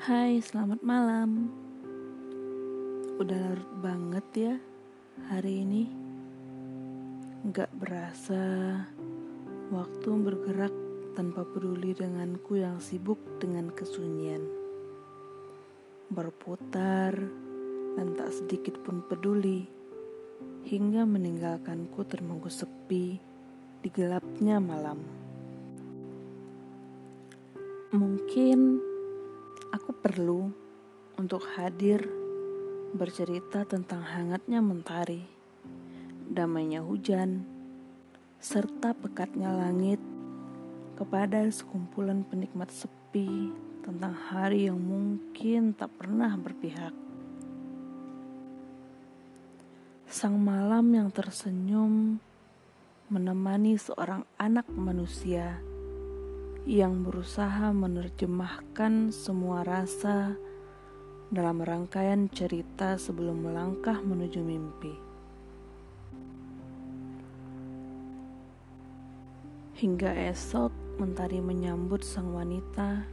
Hai, selamat malam. Udah larut banget ya hari ini. Gak berasa waktu bergerak tanpa peduli denganku yang sibuk dengan kesunyian. Berputar dan tak sedikit pun peduli hingga meninggalkanku termanggus sepi di gelapnya malam. Mungkin perlu untuk hadir bercerita tentang hangatnya mentari, damainya hujan, serta pekatnya langit kepada sekumpulan penikmat sepi tentang hari yang mungkin tak pernah berpihak. Sang malam yang tersenyum menemani seorang anak manusia yang berusaha menerjemahkan semua rasa dalam rangkaian cerita sebelum melangkah menuju mimpi. Hingga esok mentari menyambut sang wanita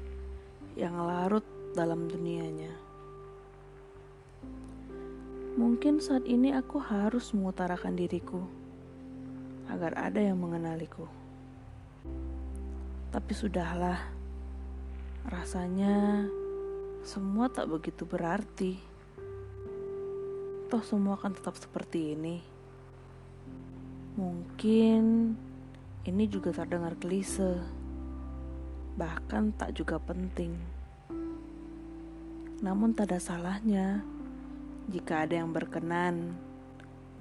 yang larut dalam dunianya. Mungkin saat ini aku harus mengutarakan diriku agar ada yang mengenaliku. Tapi sudahlah, rasanya semua tak begitu berarti. Toh semua akan tetap seperti ini. Mungkin ini juga terdengar klise, bahkan tak juga penting. Namun tak ada salahnya jika ada yang berkenan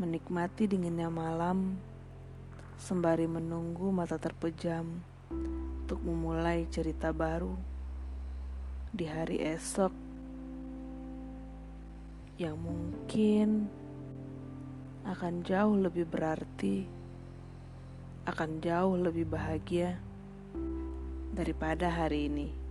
menikmati dinginnya malam sembari menunggu mata terpejam untuk memulai cerita baru di hari esok yang mungkin akan jauh lebih berarti, akan jauh lebih bahagia daripada hari ini.